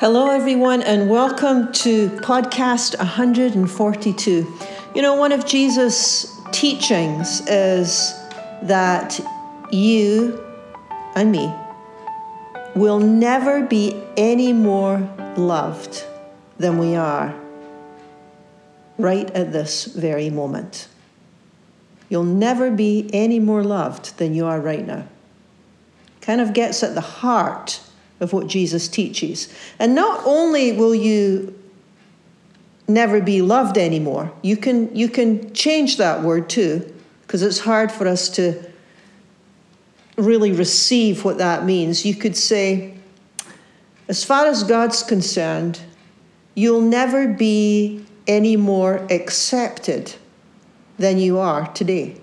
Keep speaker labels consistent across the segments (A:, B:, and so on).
A: Hello, everyone, and welcome to podcast 142. You know, one of Jesus' teachings is that you and me will never be any more loved than we are right at this very moment. You'll never be any more loved than you are right now. Kind of gets at the heart of what Jesus teaches. And not only will you never be loved anymore, you can, you can change that word too, because it's hard for us to really receive what that means. You could say, as far as God's concerned, you'll never be any more accepted than you are today.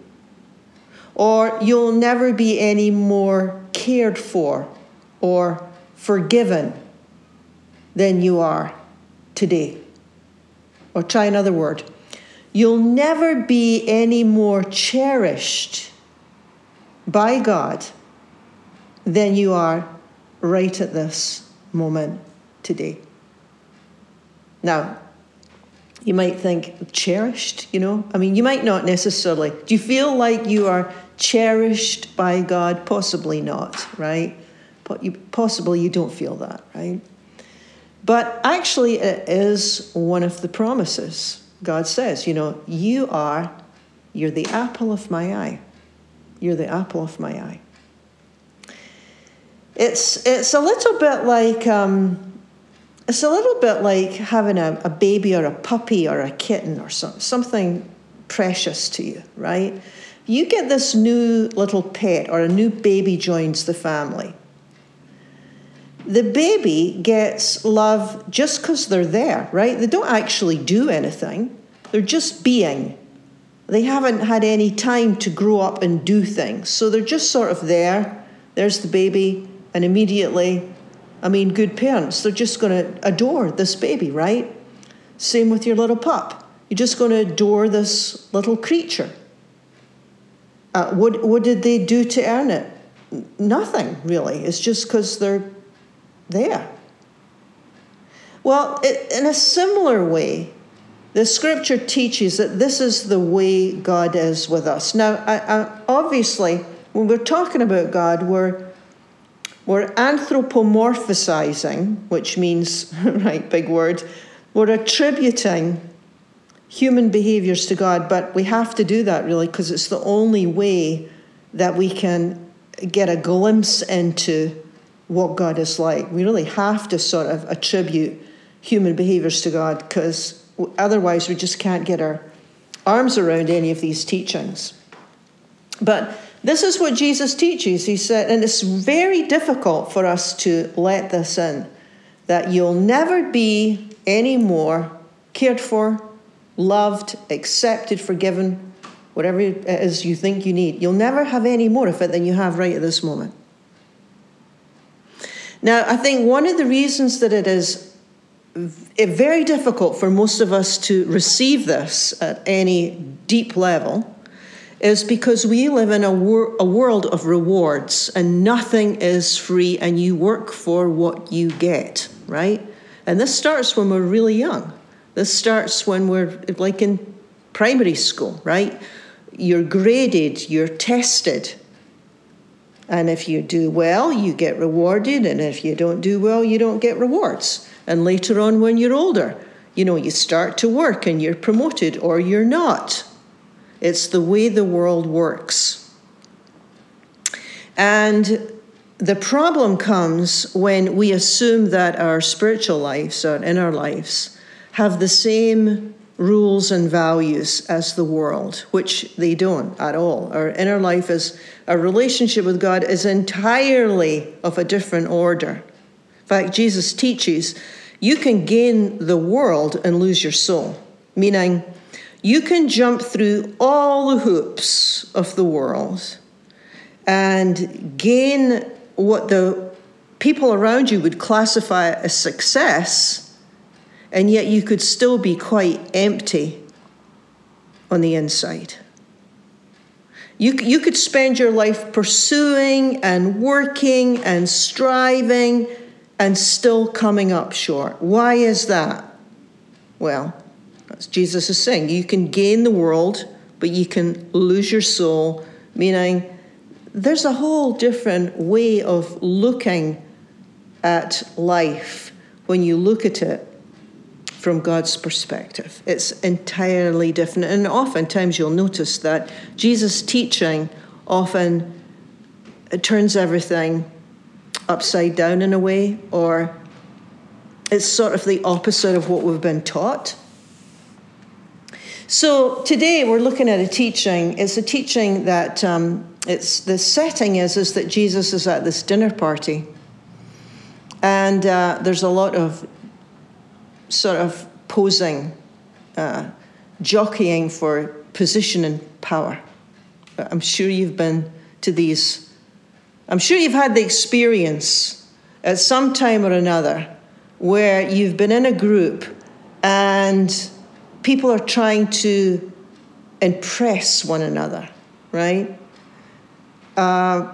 A: Or you'll never be any more cared for or forgiven than you are today. Or try another word. You'll never be any more cherished by God than you are right at this moment today. Now, you might think, cherished, you know? I mean, you might not necessarily. Do you feel like you are cherished by God? Possibly not, right? Possibly you don't feel that, right? But actually, it is one of the promises. God says, you know, you are, you're the apple of my eye. You're the apple of my eye. It's, it's a little bit like, um, it's a little bit like having a, a baby or a puppy or a kitten or some, something precious to you, right? You get this new little pet or a new baby joins the family the baby gets love just because they're there, right? They don't actually do anything, they're just being. They haven't had any time to grow up and do things. So they're just sort of there. There's the baby, and immediately, I mean, good parents, they're just going to adore this baby, right? Same with your little pup. You're just going to adore this little creature. Uh, what, what did they do to earn it? Nothing, really. It's just because they're there. Well, it, in a similar way, the scripture teaches that this is the way God is with us. Now, I, I, obviously, when we're talking about God, we're we're anthropomorphizing, which means, right, big word, we're attributing human behaviors to God, but we have to do that really because it's the only way that we can get a glimpse into what God is like. We really have to sort of attribute human behaviors to God because otherwise we just can't get our arms around any of these teachings. But this is what Jesus teaches. He said, and it's very difficult for us to let this in that you'll never be any more cared for, loved, accepted, forgiven, whatever it is you think you need. You'll never have any more of it than you have right at this moment. Now, I think one of the reasons that it is very difficult for most of us to receive this at any deep level is because we live in a, wor- a world of rewards and nothing is free and you work for what you get, right? And this starts when we're really young. This starts when we're like in primary school, right? You're graded, you're tested, and if you do well, you get rewarded. And if you don't do well, you don't get rewards. And later on, when you're older, you know, you start to work and you're promoted or you're not. It's the way the world works. And the problem comes when we assume that our spiritual lives, our inner lives, have the same rules and values as the world, which they don't at all. Our inner life is our relationship with God is entirely of a different order. In fact, Jesus teaches you can gain the world and lose your soul, meaning you can jump through all the hoops of the world and gain what the people around you would classify as success and yet you could still be quite empty on the inside. You, you could spend your life pursuing and working and striving and still coming up short. Why is that? Well, as Jesus is saying, you can gain the world, but you can lose your soul, meaning there's a whole different way of looking at life when you look at it from God's perspective. It's entirely different. And oftentimes you'll notice that Jesus' teaching often it turns everything upside down in a way, or it's sort of the opposite of what we've been taught. So today we're looking at a teaching. It's a teaching that um, it's the setting is is that Jesus is at this dinner party, and uh, there's a lot of sort of posing, uh, jockeying for position and power. I'm sure you've been to these I'm sure you've had the experience at some time or another where you've been in a group and people are trying to impress one another, right? Uh,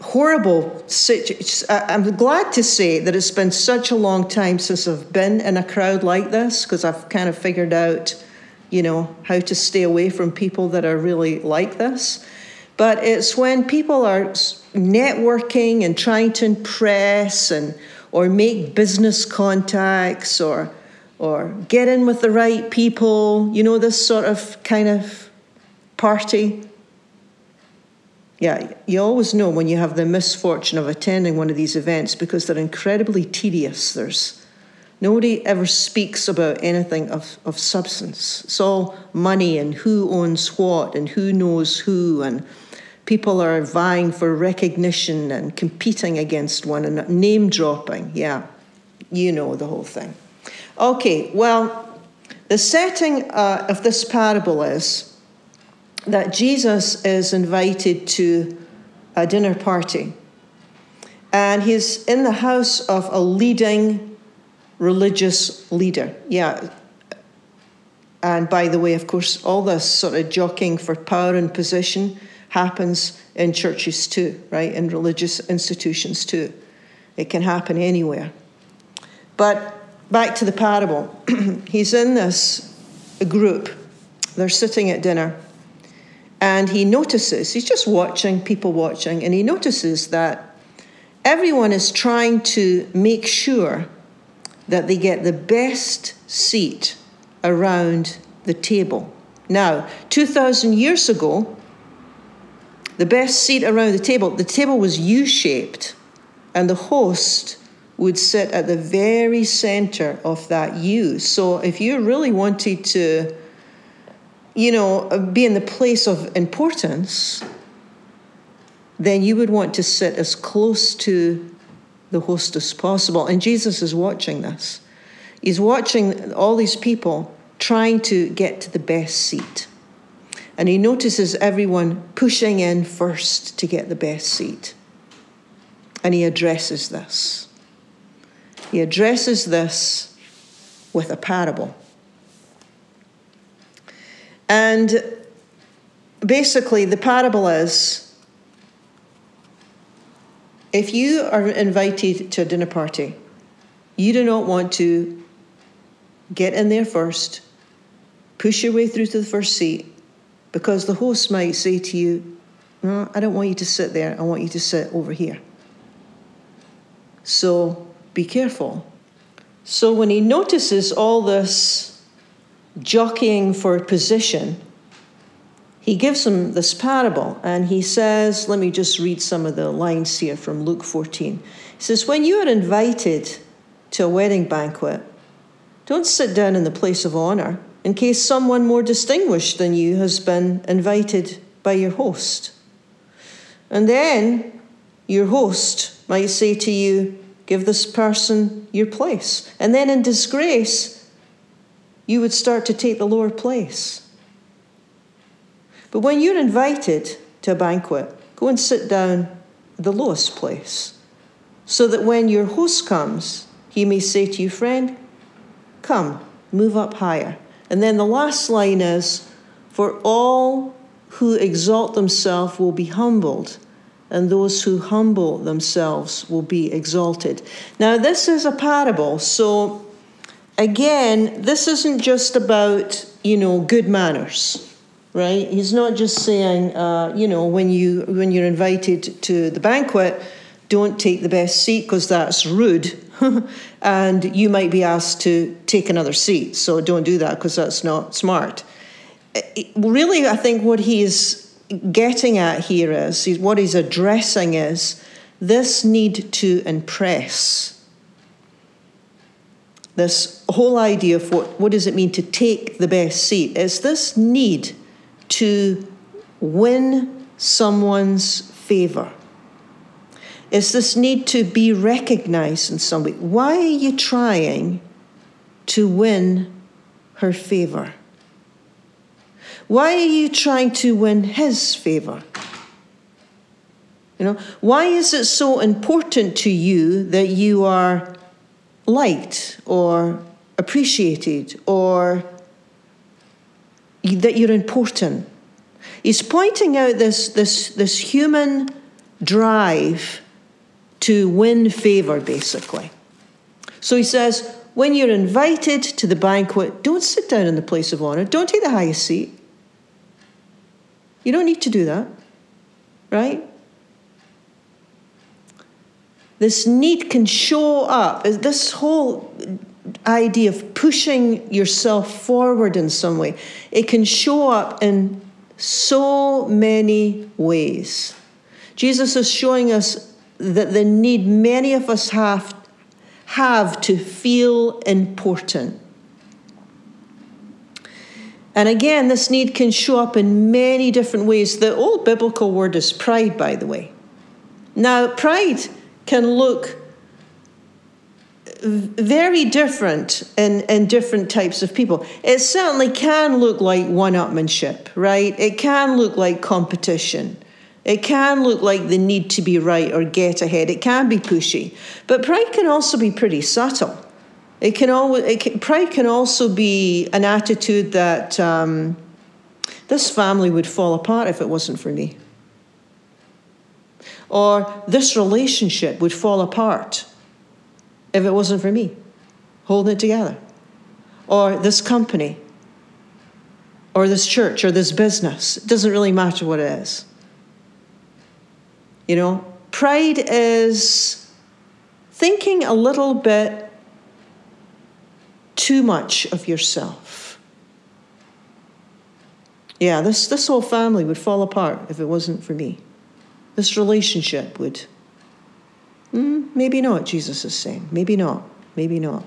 A: horrible situation. I'm glad to say that it's been such a long time since I've been in a crowd like this because I've kind of figured out, you know, how to stay away from people that are really like this. But it's when people are networking and trying to impress and or make business contacts or or get in with the right people, you know, this sort of kind of party. Yeah, you always know when you have the misfortune of attending one of these events because they're incredibly tedious. There's nobody ever speaks about anything of, of substance. It's all money and who owns what and who knows who and people are vying for recognition and competing against one another, name dropping. Yeah, you know the whole thing. Okay, well, the setting uh, of this parable is that Jesus is invited to a dinner party. And he's in the house of a leading religious leader. Yeah. And by the way, of course, all this sort of jockeying for power and position happens in churches too, right? In religious institutions too. It can happen anywhere. But back to the parable. He's in this group. They're sitting at dinner. And he notices, he's just watching, people watching, and he notices that everyone is trying to make sure that they get the best seat around the table. Now, 2,000 years ago, the best seat around the table, the table was U shaped, and the host would sit at the very center of that U. So if you really wanted to, you know, be in the place of importance, then you would want to sit as close to the host as possible. And Jesus is watching this. He's watching all these people trying to get to the best seat. And he notices everyone pushing in first to get the best seat. And he addresses this. He addresses this with a parable. And basically, the parable is if you are invited to a dinner party, you do not want to get in there first, push your way through to the first seat, because the host might say to you, no, I don't want you to sit there, I want you to sit over here. So be careful. So when he notices all this jockeying for a position, he gives them this parable and he says, let me just read some of the lines here from Luke 14. He says, When you are invited to a wedding banquet, don't sit down in the place of honor in case someone more distinguished than you has been invited by your host. And then your host might say to you, Give this person your place. And then in disgrace, you would start to take the lower place. But when you're invited to a banquet, go and sit down the lowest place, so that when your host comes, he may say to you, Friend, come, move up higher. And then the last line is For all who exalt themselves will be humbled, and those who humble themselves will be exalted. Now, this is a parable, so again, this isn't just about, you know, good manners, right? He's not just saying, uh, you know, when, you, when you're invited to the banquet, don't take the best seat because that's rude. and you might be asked to take another seat, so don't do that because that's not smart. It, really, I think what he's getting at here is, what he's addressing is this need to impress. This whole idea of what, what does it mean to take the best seat is this need to win someone's favour. It's this need to be recognized in some way. Why are you trying to win her favour? Why are you trying to win his favor? You know, why is it so important to you that you are liked or appreciated or that you're important? He's pointing out this, this, this human drive to win favor, basically. So he says, when you're invited to the banquet, don't sit down in the place of honor, don't take the highest seat. You don't need to do that, right? This need can show up, this whole idea of pushing yourself forward in some way, it can show up in so many ways. Jesus is showing us that the need many of us have, have to feel important. And again, this need can show up in many different ways. The old biblical word is pride, by the way. Now, pride can look very different in, in different types of people. It certainly can look like one upmanship, right? It can look like competition. It can look like the need to be right or get ahead. It can be pushy. But pride can also be pretty subtle. It can always, it can, pride can also be an attitude that um, this family would fall apart if it wasn't for me. Or this relationship would fall apart if it wasn't for me holding it together. Or this company, or this church, or this business. It doesn't really matter what it is. You know, pride is thinking a little bit too much of yourself. Yeah, this, this whole family would fall apart if it wasn't for me. This relationship would. Mm, maybe not, Jesus is saying. Maybe not. Maybe not.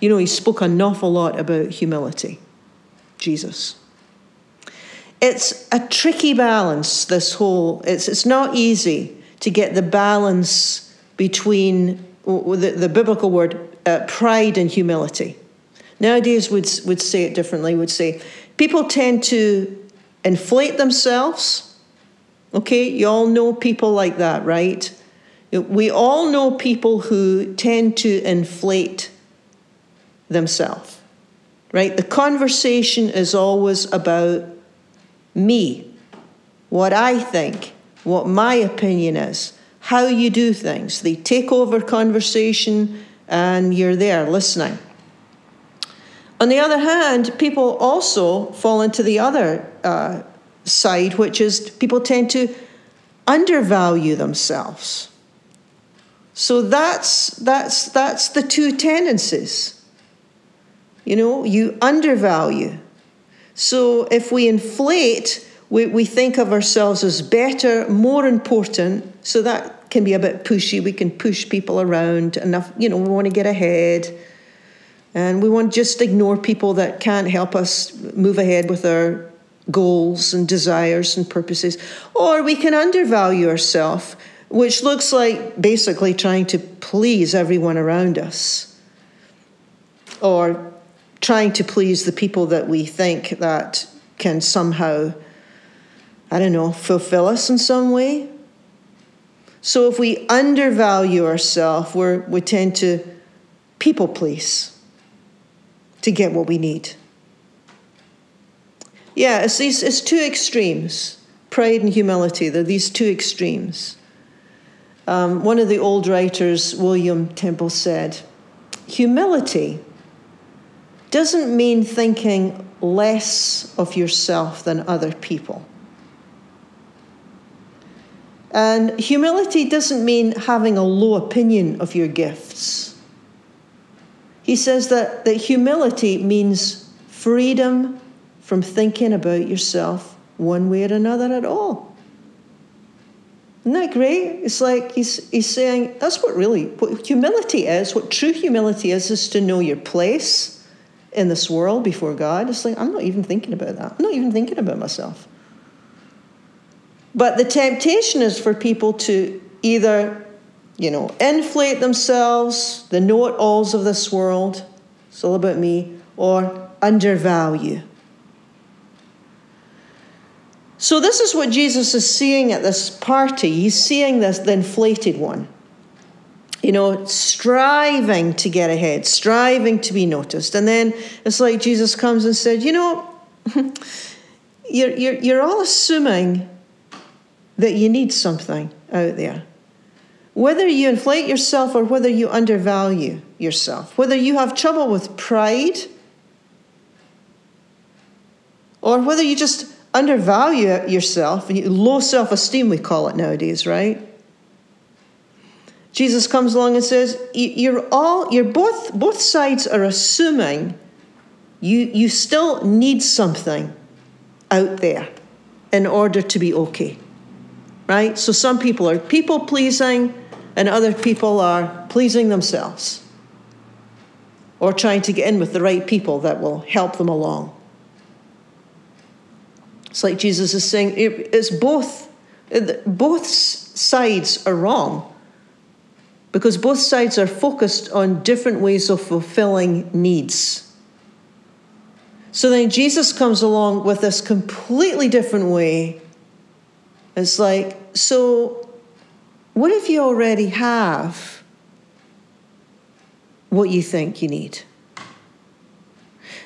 A: You know, he spoke an awful lot about humility, Jesus. It's a tricky balance, this whole, it's, it's not easy to get the balance between the, the biblical word uh, pride and humility. Nowadays, would would say it differently. Would say people tend to inflate themselves. Okay, you all know people like that, right? We all know people who tend to inflate themselves, right? The conversation is always about me, what I think, what my opinion is, how you do things. They take over conversation and you're there listening. On the other hand, people also fall into the other uh, side, which is people tend to undervalue themselves. So that's that's that's the two tendencies. You know, you undervalue. So if we inflate, we, we think of ourselves as better, more important, so that can be a bit pushy. We can push people around enough, you know, we want to get ahead. And we want to just ignore people that can't help us move ahead with our goals and desires and purposes. Or we can undervalue ourselves, which looks like basically trying to please everyone around us. Or trying to please the people that we think that can somehow, I don't know, fulfill us in some way. So if we undervalue ourselves, we we tend to people please to get what we need. Yeah, it's these it's two extremes. pride and humility. They're these two extremes. Um, one of the old writers, William Temple, said, Humility doesn't mean thinking less of yourself than other people. And humility doesn't mean having a low opinion of your gifts. He says that, that humility means freedom from thinking about yourself one way or another at all. Isn't that great? It's like he's, he's saying that's what really what humility is. What true humility is, is to know your place in this world before God. It's like, I'm not even thinking about that. I'm not even thinking about myself. But the temptation is for people to either, you know, inflate themselves, the know it alls of this world, it's all about me, or undervalue so, this is what Jesus is seeing at this party. He's seeing this, the inflated one. You know, striving to get ahead, striving to be noticed. And then it's like Jesus comes and said, You know, you're, you're, you're all assuming that you need something out there. Whether you inflate yourself or whether you undervalue yourself, whether you have trouble with pride or whether you just undervalue yourself, low self esteem, we call it nowadays, right? Jesus comes along and says, You're all, you're both, both sides are assuming you, you still need something out there in order to be okay, right? So some people are people pleasing, and other people are pleasing themselves or trying to get in with the right people that will help them along. It's like Jesus is saying it's both, both sides are wrong because both sides are focused on different ways of fulfilling needs. So then Jesus comes along with this completely different way. It's like, so what if you already have what you think you need?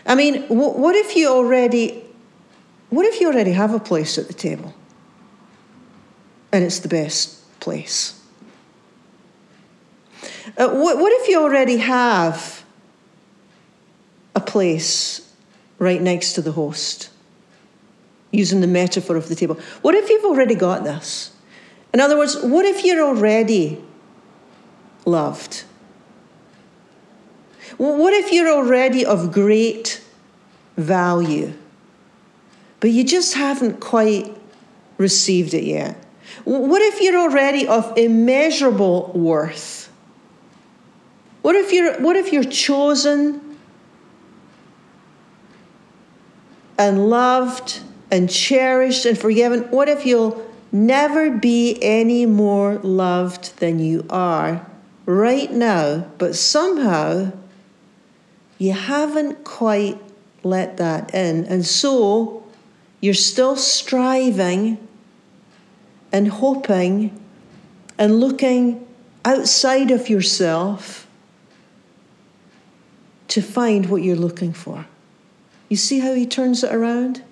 A: I mean, what if you already what if you already have a place at the table and it's the best place? Uh, what, what if you already have a place right next to the host? Using the metaphor of the table. What if you've already got this? In other words, what if you're already loved? What if you're already of great value? But you just haven't quite received it yet? What if you're already of immeasurable worth? What if you're, what if you're chosen and loved and cherished and forgiven? What if you'll never be any more loved than you are right now, but somehow you haven't quite let that in? And so you're still striving and hoping and looking outside of yourself to find what you're looking for. You see how he turns it around?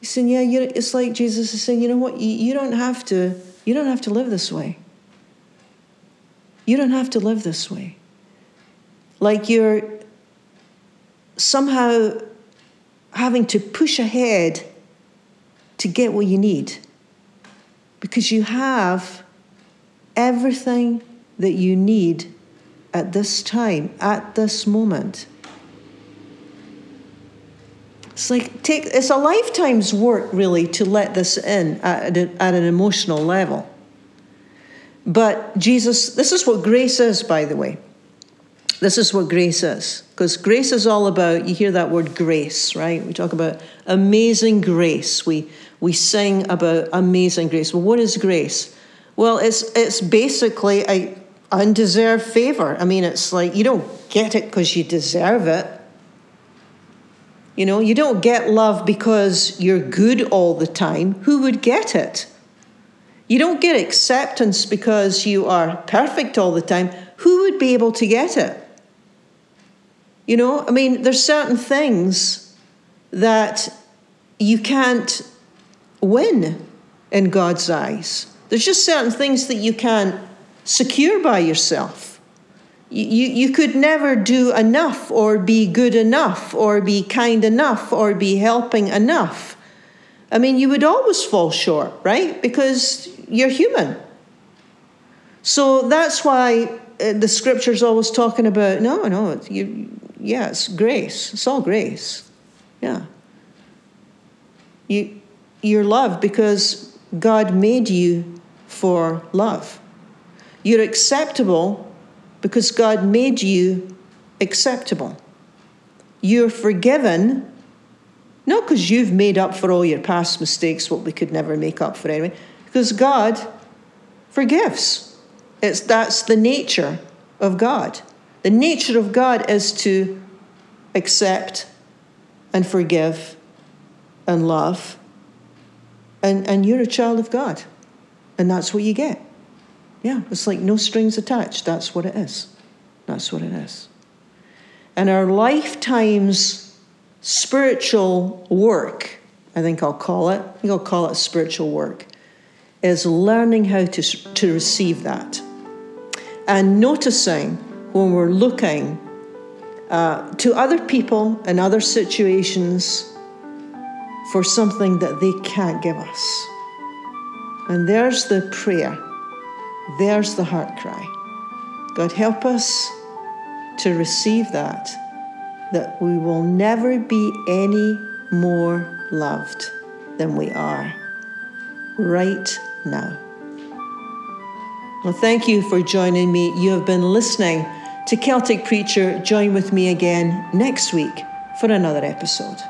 A: He's saying, yeah, it's like Jesus is saying, you know what? You, you don't have to. You don't have to live this way. You don't have to live this way. Like you're somehow having to push ahead to get what you need because you have everything that you need at this time, at this moment. It's like take it's a lifetime's work really to let this in at, at an emotional level. But Jesus, this is what grace is, by the way. This is what grace is. Because grace is all about, you hear that word grace, right? We talk about amazing grace. We, we sing about amazing grace. Well, what is grace? Well, it's, it's basically a undeserved favor. I mean, it's like you don't get it because you deserve it. You know, you don't get love because you're good all the time. Who would get it? You don't get acceptance because you are perfect all the time. Who would be able to get it? You know, I mean, there's certain things that you can't win in God's eyes. There's just certain things that you can't secure by yourself. You, you, could never do enough, or be good enough, or be kind enough, or be helping enough. I mean, you would always fall short, right? Because you're human. So that's why uh, the scripture's always talking about no, no, you, it's grace. It's all grace. Yeah. You, you're loved because God made you for love. You're acceptable because God made you acceptable. You're forgiven, not because you've made up for all your past mistakes, what we could never make up for anyway, because God forgives. It's, that's the nature of God. The nature of God is to accept and forgive and love. And, and you're a child of God. And that's what you get. Yeah, it's like no strings attached. That's what it is. That's what it is. And our lifetime's spiritual work, I think I'll call it, I think I'll call it spiritual work, is learning how to, to receive that. And noticing when we're looking uh, to other people and other situations for something that they can't give us. And there's the prayer there's the heart cry. God, help us to receive that, that we will never be any more loved than we are right now. Well, thank you for joining me. You have been listening to Celtic Preacher. Join with me again next week for another episode.